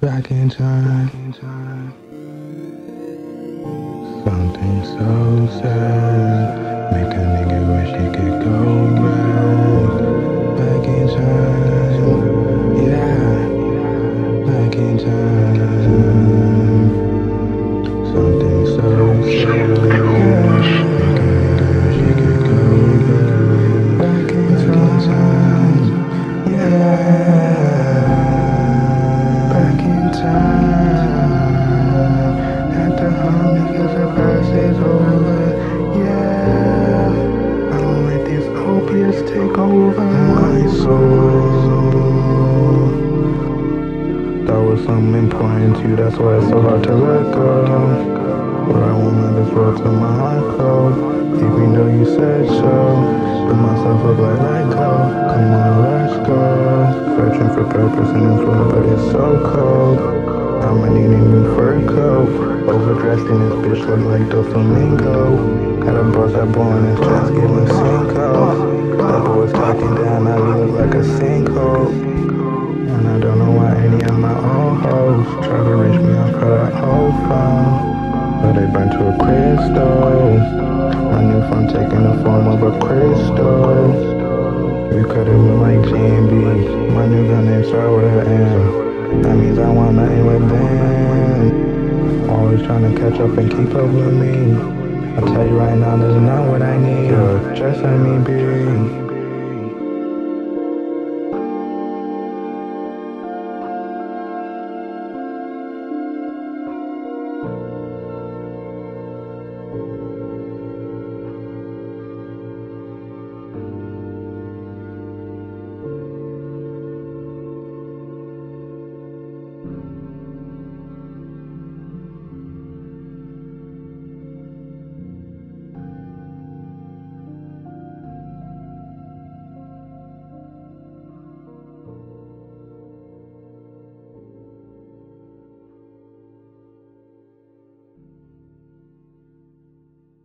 Back in time. Something so sad. Take over my soul. That was something important to you, that's why it's so hard to let go. But I let this world to my heart cold. Even though you said so. Put myself up like go. Come on, let's go. Searching for purpose in this world, but it's so cold. I'ma need a new fur coat. Overdressed in this bitch, look like the flamingo. Got a boss that in his chest, giving a crystal. My new phone taking the form of a crystal. We cut it with like GMB. My new gun name start with an M. That means I want nothing with them. Always trying to catch up and keep up with me. I tell you right now, this is not what I need. Just let me be.